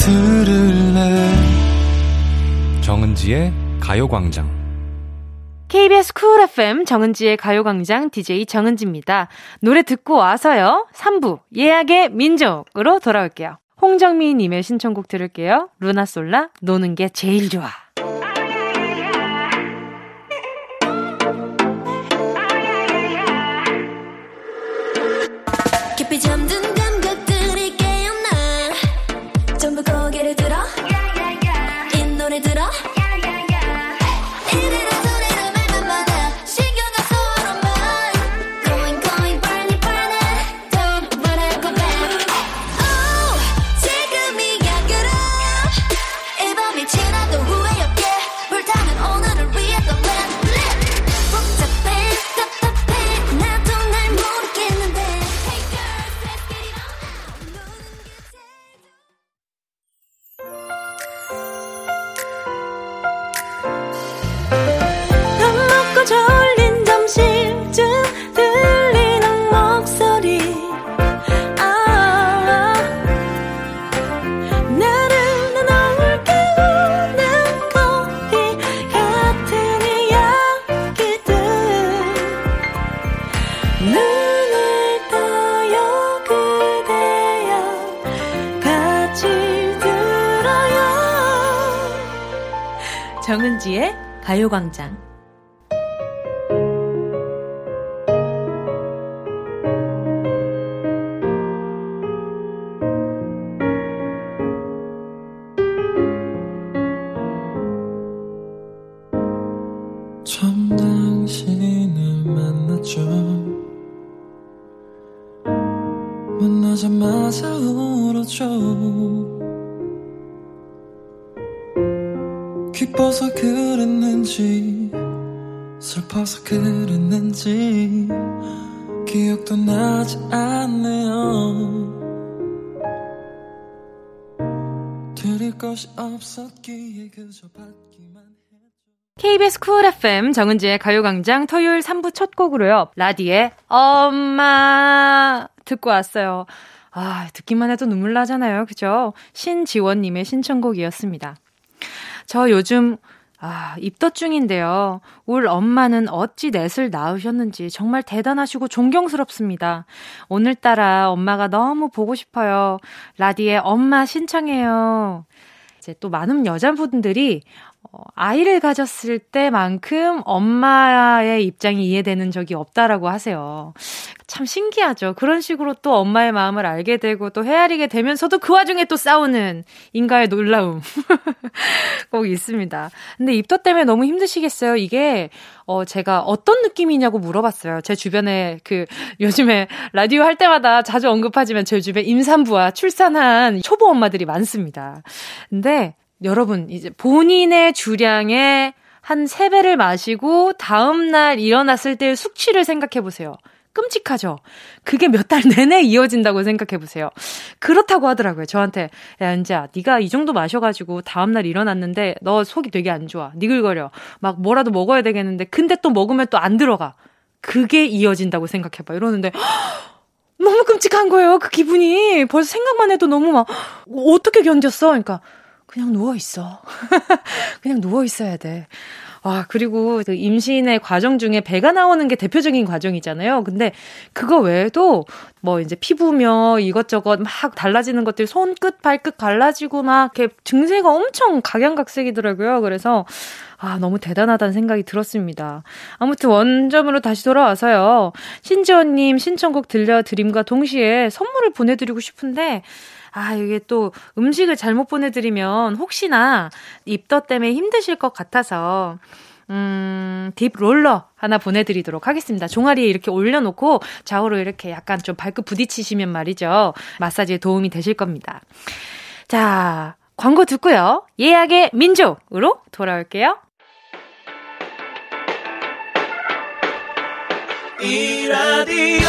들을래 정은지의 가요광장 KBS 쿨 FM 정은지의 가요광장 DJ 정은지입니다. 노래 듣고 와서요. 3부 예약의 민족으로 돌아올게요. 홍정미님의 신청곡 들을게요. 루나솔라 노는 게 제일 좋아. 가요광장 KBS 쿨 FM 정은지의 가요광장 토요일 3부 첫 곡으로요. 라디의 엄마 듣고 왔어요. 아, 듣기만 해도 눈물 나잖아요. 그죠? 신지원님의 신청곡이었습니다. 저 요즘 아, 입덧 중인데요. 울 엄마는 어찌 넷을 낳으셨는지 정말 대단하시고 존경스럽습니다. 오늘따라 엄마가 너무 보고 싶어요. 라디에 엄마 신청해요. 이제 또 많은 여자분들이 어, 아이를 가졌을 때만큼 엄마의 입장이 이해되는 적이 없다라고 하세요. 참 신기하죠. 그런 식으로 또 엄마의 마음을 알게 되고 또 헤아리게 되면서도 그 와중에 또 싸우는 인가의 놀라움. 꼭 있습니다. 근데 입덧 때문에 너무 힘드시겠어요. 이게, 어, 제가 어떤 느낌이냐고 물어봤어요. 제 주변에 그, 요즘에 라디오 할 때마다 자주 언급하지만 제 주변에 임산부와 출산한 초보 엄마들이 많습니다. 근데 여러분, 이제 본인의 주량의 한 3배를 마시고 다음날 일어났을 때의 숙취를 생각해 보세요. 끔찍하죠? 그게 몇 달 내내 이어진다고 생각해 보세요. 그렇다고 하더라고요. 저한테 야, 은지야, 네가 이 정도 마셔가지고 다음 날 일어났는데 너 속이 되게 안 좋아. 니글거려. 막 뭐라도 먹어야 되겠는데 근데 또 먹으면 또 안 들어가. 그게 이어진다고 생각해봐. 이러는데 너무 끔찍한 거예요. 그 기분이. 벌써 생각만 해도 너무 막 어떻게 견뎠어? 그러니까 그냥 누워 있어. 그냥 누워 있어야 돼. 아, 그리고 그 임신의 과정 중에 배가 나오는 게 대표적인 과정이잖아요. 근데 그거 외에도 뭐 이제 피부며 이것저것 막 달라지는 것들 손끝, 발끝 갈라지고 막 이렇게 증세가 엄청 각양각색이더라고요. 그래서 아, 너무 대단하다는 생각이 들었습니다. 아무튼 원점으로 다시 돌아와서요. 신지원님 신청곡 들려드림과 동시에 선물을 보내드리고 싶은데, 아, 이게 또 음식을 잘못 보내드리면 혹시나 입덧 때문에 힘드실 것 같아서 음, 딥 롤러 하나 보내드리도록 하겠습니다. 종아리에 이렇게 올려놓고 좌우로 이렇게 약간 좀 발끝 부딪히시면 말이죠. 마사지에 도움이 되실 겁니다. 자, 광고 듣고요. 예약의 민족으로 돌아올게요. 이 라디오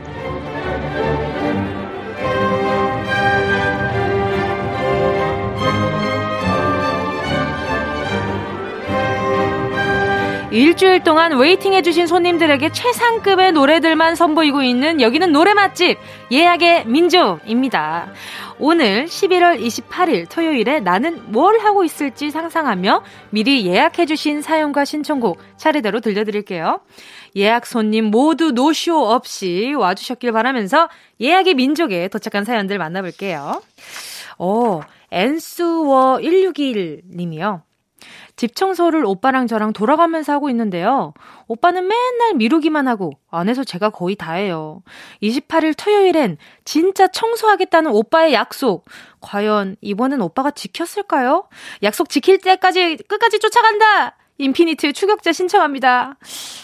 일주일 동안 웨이팅해주신 손님들에게 최상급의 노래들만 선보이고 있는 여기는 노래 맛집 예약의 민족입니다. 오늘 11월 28일 토요일에 나는 뭘 하고 있을지 상상하며 미리 예약해주신 사연과 신청곡 차례대로 들려드릴게요. 예약 손님 모두 노쇼 없이 와주셨길 바라면서 예약의 민족에 도착한 사연들 만나볼게요. 어, 엔스워 161님이요. 집 청소를 오빠랑 저랑 돌아가면서 하고 있는데요. 오빠는 맨날 미루기만 하고 안에서 제가 거의 다 해요. 28일 토요일엔 진짜 청소하겠다는 오빠의 약속. 과연 이번엔 오빠가 지켰을까요? 약속 지킬 때까지 끝까지 쫓아간다! 인피니트의 추격자 신청합니다.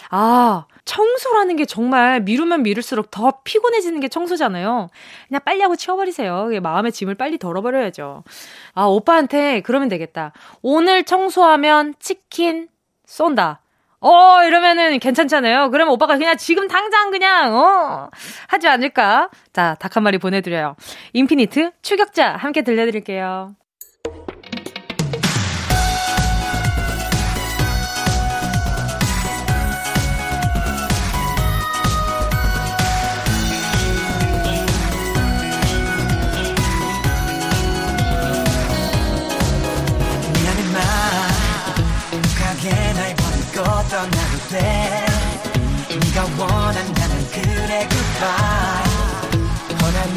아, 청소라는 게 정말 미루면 미룰수록 더 피곤해지는 게 청소잖아요. 그냥 빨리 하고 치워버리세요. 마음의 짐을 빨리 덜어버려야죠. 아, 오빠한테 그러면 되겠다. 오늘 청소하면 치킨 쏜다. 어, 이러면은 괜찮잖아요. 그러면 오빠가 그냥 지금 당장 그냥, 어, 하지 않을까? 자, 닭 한 마리 보내드려요. 인피니트 추격자 함께 들려드릴게요.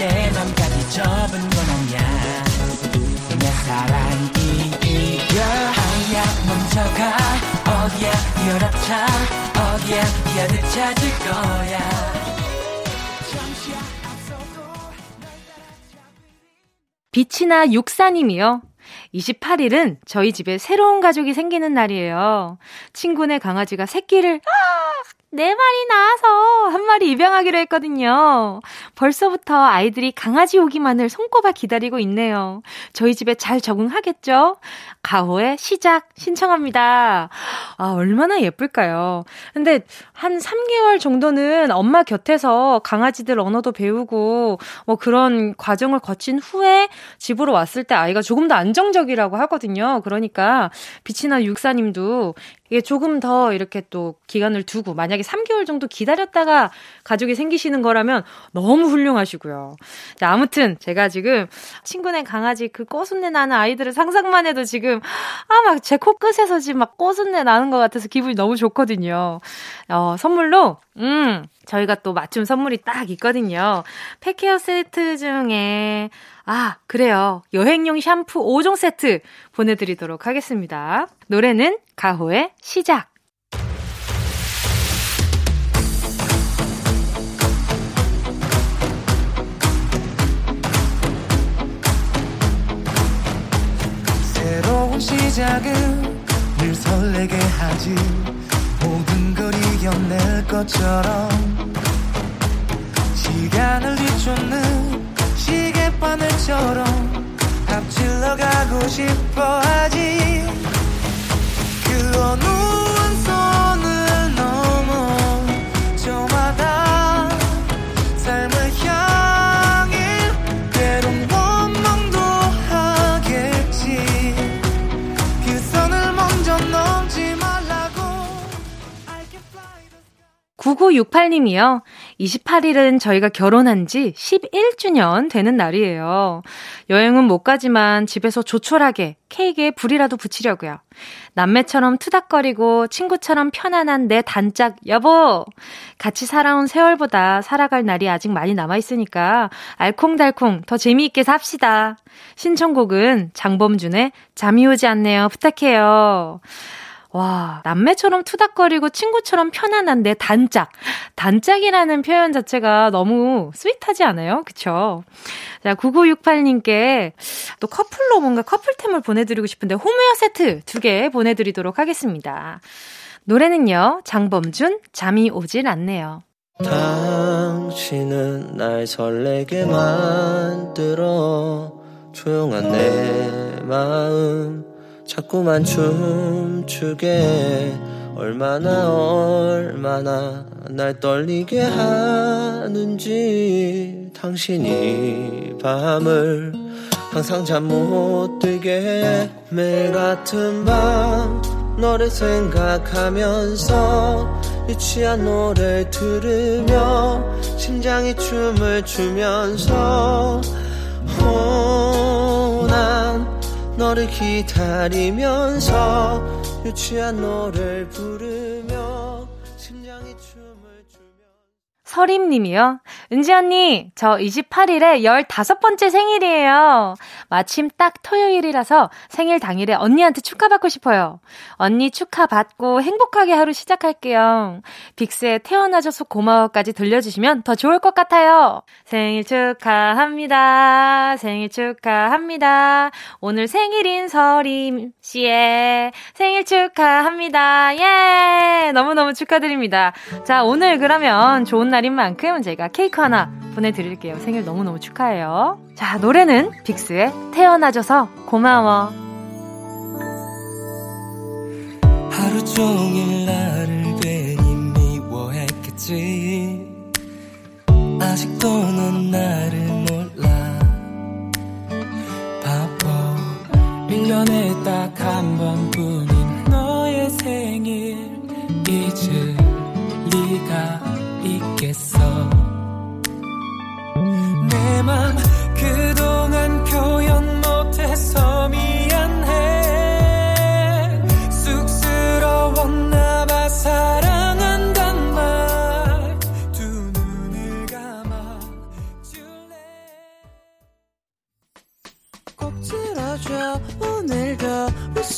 내 맘까지 접은 건 아니야 내 사랑이 이겨 아야 멈춰가 어디야 열어차 어디야 기아를 찾을 거야 빛이나 육사님이요. 28일은 저희 집에 새로운 가족이 생기는 날이에요. 친구네 강아지가 새끼를, 아! 네 마리 낳아서 한 마리 입양하기로 했거든요. 벌써부터 아이들이 강아지 오기만을 손꼽아 기다리고 있네요. 저희 집에 잘 적응하겠죠? 가호의 시작 신청합니다. 아, 얼마나 예쁠까요? 근데 한 3개월 정도는 엄마 곁에서 강아지들 언어도 배우고 뭐 그런 과정을 거친 후에 집으로 왔을 때 아이가 조금 더 안정적이라고 하거든요. 그러니까 빛이나 육사님도 이게 조금 더 이렇게 또 기간을 두고 만약에 3개월 정도 기다렸다가 가족이 생기시는 거라면 너무 훌륭하시고요. 자, 아무튼 제가 지금 친구네 강아지 그 꼬순내 나는 아이들을 상상만 해도 지금 아 막 제 코끝에서 지금 막 꼬순내 나는 것 같아서 기분이 너무 좋거든요. 어, 선물로 음 저희가 또 맞춤 선물이 딱 있거든요. 팩케어 세트 중에 아, 그래요. 여행용 샴푸 5종 세트 보내드리도록 하겠습니다. 노래는 가호의 시작. 새로운 시작은 늘 설레게 하지 모든 걸 이겨낼 것처럼 시간을 뒤쫓는 바늘처럼 앞질러 가고 싶어 하지. 그 어느 한 선을 넘어 저마다 삶을 향해 때론 원망도 하겠지. 그 선을 먼저 넘지 말라고. 9968님이요. 28일은 저희가 결혼한 지 11주년 되는 날이에요. 여행은 못 가지만 집에서 조촐하게 케이크에 불이라도 붙이려고요. 남매처럼 투닥거리고 친구처럼 편안한 내 단짝 여보! 같이 살아온 세월보다 살아갈 날이 아직 많이 남아있으니까 알콩달콩 더 재미있게 삽시다. 신청곡은 장범준의 잠이 오지 않네요. 부탁해요. 와, 남매처럼 투닥거리고 친구처럼 편안한 내 단짝. 단짝이라는 표현 자체가 너무 스윗하지 않아요? 그쵸? 자, 9968님께 또 커플로 뭔가 커플템을 보내드리고 싶은데 홈웨어 세트 두 개 보내드리도록 하겠습니다. 노래는요, 장범준, 잠이 오질 않네요. 당신은 날 설레게 만들어 조용한 내 마음 자꾸만 춤추게 얼마나 얼마나 날 떨리게 하는지 당신이 밤을 항상 잠 못 들게 매일 같은 밤 너를 생각하면서 유치한 노래 들으며 심장이 춤을 추면서 호난 너를 기다리면서 유치한 노래를 부르 서림님이요. 은지 언니, 저 28일에 15번째 생일이에요. 마침 딱 토요일이라서 생일 당일에 언니한테 축하받고 싶어요. 언니 축하받고 행복하게 하루 시작할게요. 빅스에 태어나줘서 고마워까지 들려주시면 더 좋을 것 같아요. 생일 축하합니다. 생일 축하합니다. 오늘 생일인 서림 씨의 생일 축하합니다. 예! 너무너무 축하드립니다. 자, 오늘 그러면 좋은 날 날인 만큼 제가 케이크 하나 보내드릴게요. 생일 너무너무 축하해요. 자, 노래는 빅스의 태어나줘서 고마워. 하루 종일 나를 괜히 미워했겠지. 아직도 넌 나를 1년에 딱 한 번뿐인 너의 생일. 잊을 리가 있겠어 내 맘 그동안 표현 못해서 미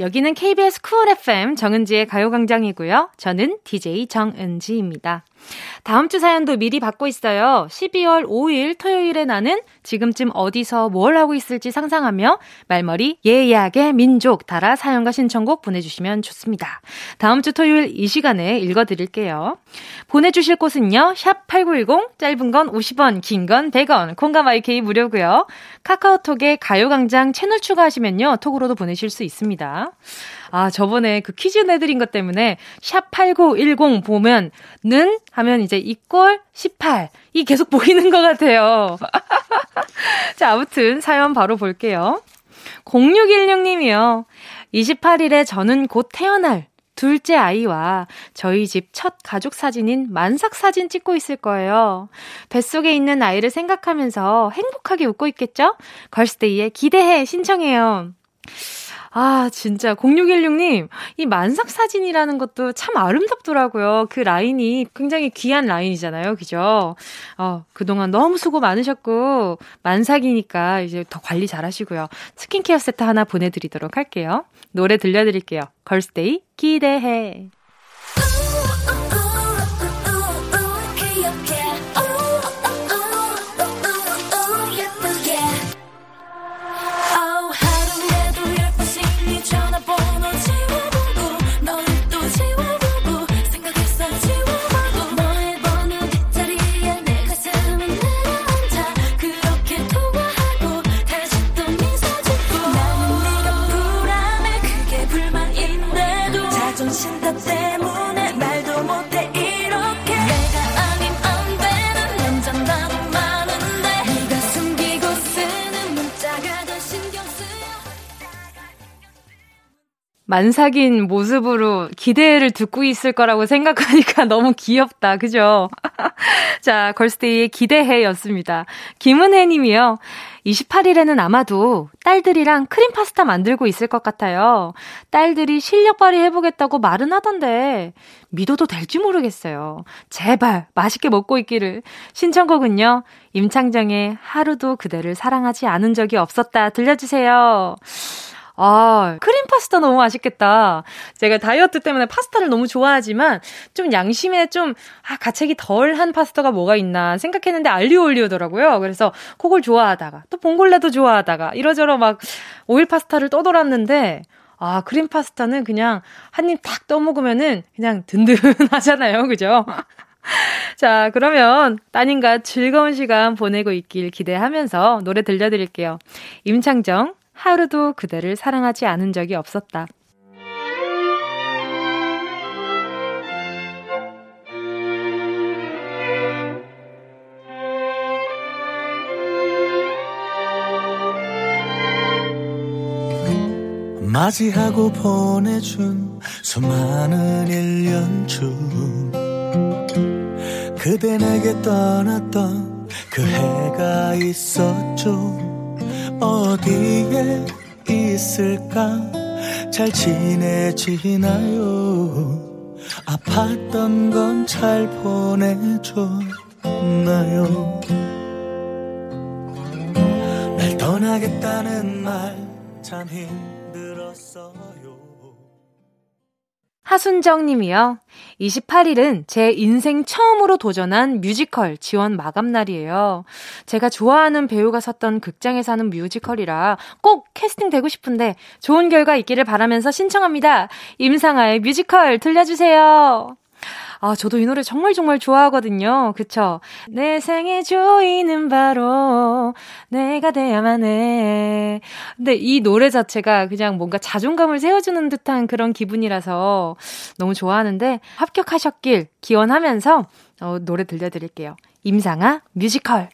여기는 KBS 쿨 FM 정은지의 가요광장이고요. 저는 DJ 정은지입니다. 다음 주 사연도 미리 받고 있어요. 12월 5일 토요일에 나는 지금쯤 어디서 뭘 하고 있을지 상상하며 말머리 예약의 민족 달아 사연과 신청곡 보내주시면 좋습니다. 다음 주 토요일 이 시간에 읽어드릴게요. 보내주실 곳은요. 샵 8910 짧은 건 50원 긴 건 100원 콩감 IK 무료고요. 카카오톡에 가요광장 채널 추가하시면요. 톡으로도 보내실 수 있습니다. 아, 저번에 그 퀴즈 내드린 것 때문에 샵8910 보면 는 하면 이제 이꼴 18. 이 계속 보이는 것 같아요. 자, 아무튼 사연 바로 볼게요. 0616님이요. 28일에 저는 곧 태어날 둘째 아이와 저희 집 첫 가족 사진인 만삭 사진 찍고 있을 거예요. 뱃속에 있는 아이를 생각하면서 행복하게 웃고 있겠죠? 걸스데이에 기대해 신청해요. 아, 진짜 0616님, 이 만삭 사진이라는 것도 참 아름답더라고요. 그 라인이 굉장히 귀한 라인이잖아요. 그죠? 어, 그동안 너무 수고 많으셨고 만삭이니까 이제 더 관리 잘 하시고요. 스킨케어 세트 하나 보내 드리도록 할게요. 노래 들려 드릴게요. 걸스데이 기대해. 만삭인 모습으로 기대를 듣고 있을 거라고 생각하니까 너무 귀엽다. 그죠? 자, 걸스데이의 기대해였습니다. 김은혜 님이요. 28일에는 아마도 딸들이랑 크림 파스타 만들고 있을 것 같아요. 딸들이 실력 발휘해보겠다고 말은 하던데, 믿어도 될지 모르겠어요. 제발, 맛있게 먹고 있기를. 신청곡은요, 임창정의 하루도 그대를 사랑하지 않은 적이 없었다. 들려주세요. 아, 크림 파스타 너무 맛있겠다. 제가 다이어트 때문에 파스타를 너무 좋아하지만 좀 양심에 좀 아, 가책이 덜한 파스타가 뭐가 있나 생각했는데 알리오 올리오더라고요. 그래서 그걸 좋아하다가 또 봉골레도 좋아하다가 이러저러 막 오일 파스타를 떠돌았는데 아, 크림 파스타는 그냥 한입탁 떠먹으면은 그냥 든든하잖아요. 그죠? 자, 그러면 따님과 즐거운 시간 보내고 있길 기대하면서 노래 들려드릴게요. 임창정, 하루도 그대를 사랑하지 않은 적이 없었다. 맞이하고 보내준 수많은 1년 중 그대 내게 떠났던 그 해가 있었죠 어디에 있을까? 잘 지내지나요? 아팠던 건 잘 보내줬나요? 날 떠나겠다는 말 참 힘들었어요 하순정 님이요. 28일은 제 인생 처음으로 도전한 뮤지컬 지원 마감날이에요. 제가 좋아하는 배우가 섰던 극장에서 하는 뮤지컬이라 꼭 캐스팅 되고 싶은데 좋은 결과 있기를 바라면서 신청합니다. 임상아의 뮤지컬 들려주세요. 아, 저도 이 노래 정말 정말 좋아하거든요. 그쵸? 내 생의 조이는 바로 내가 돼야만 해. 근데 이 노래 자체가 그냥 뭔가 자존감을 세워주는 듯한 그런 기분이라서 너무 좋아하는데 합격하셨길 기원하면서 어, 노래 들려드릴게요. 임상아 뮤지컬.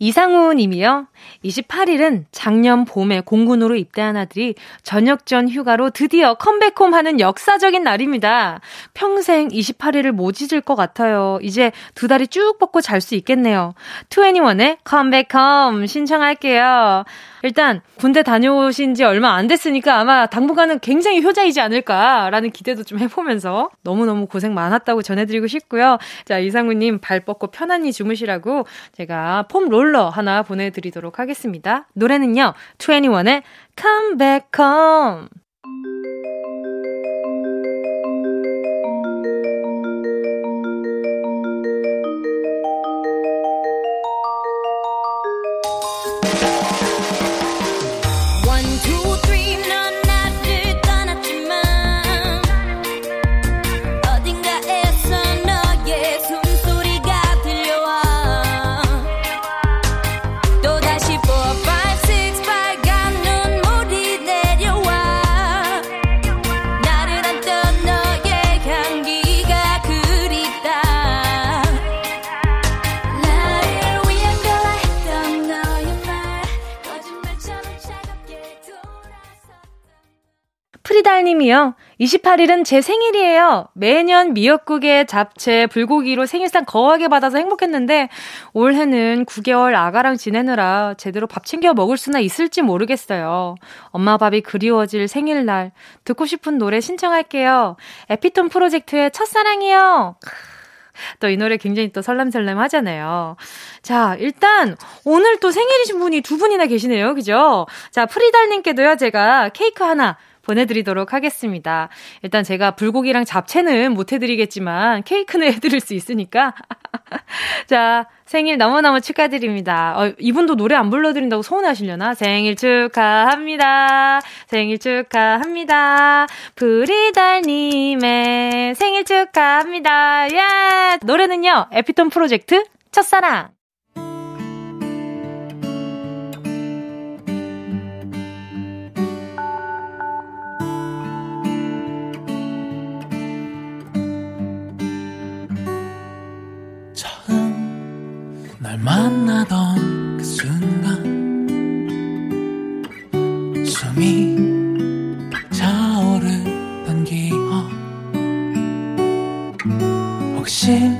이상우 님이요. 28일은 작년 봄에 공군으로 입대한 아들이 저녁 전 휴가로 드디어 컴백홈 하는 역사적인 날입니다. 평생 28일을 못 잊을 것 같아요. 이제 두 다리 쭉 뻗고 잘 수 있겠네요. 21의 컴백홈 신청할게요. 일단 군대 다녀오신 지 얼마 안 됐으니까 아마 당분간은 굉장히 효자이지 않을까라는 기대도 좀 해보면서 너무너무 고생 많았다고 전해드리고 싶고요. 자, 이상우님 발 뻗고 편안히 주무시라고 제가 폼 롤러 하나 보내드리도록 하겠습니다. 노래는요, 21의 Come Back Home. 프리달님이요. 28일은 제 생일이에요. 매년 미역국에 잡채, 불고기로 생일상 거하게 받아서 행복했는데 올해는 9개월 아가랑 지내느라 제대로 밥 챙겨 먹을 수나 있을지 모르겠어요. 엄마 밥이 그리워질 생일날 듣고 싶은 노래 신청할게요. 에피톤 프로젝트의 첫사랑이요. 또이 노래 굉장히 또 설렘설렘 하잖아요. 자, 일단 오늘 또 생일이신 분이 두 분이나 계시네요. 그죠? 자, 프리달님께도요, 제가 케이크 하나 보내드리도록 하겠습니다. 일단 제가 불고기랑 잡채는 못 해드리겠지만 케이크는 해드릴 수 있으니까 자, 생일 너무너무 축하드립니다. 어, 이분도 노래 안 불러드린다고 서운하시려나? 생일 축하합니다. 생일 축하합니다. 브리달님의 생일 축하합니다. 예! 노래는요, 에피톤 프로젝트 첫사랑. 만나던 그 순간 숨이 차오르던 기억 혹시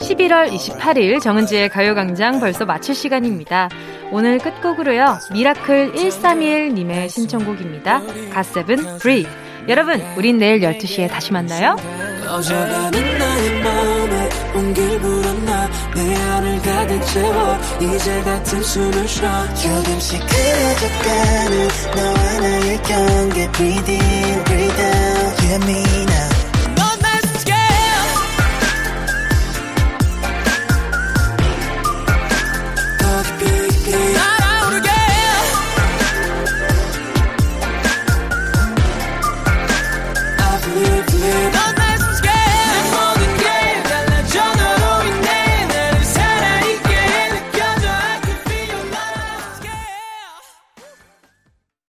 11월 28일 정은지의 가요광장 벌써 마칠 시간입니다. 오늘 끝곡으로요. 미라클 131님의 신청곡입니다. 갓세븐 Breath 여러분, 우린 내일 12시에 다시 만나요. 온길 불어놔 내 안을 가득 채워 이제 같은 숨을 쉬어. 조금씩 그려졌다는 너와 나의 경계 Breathe in, breathe out. Yeah, me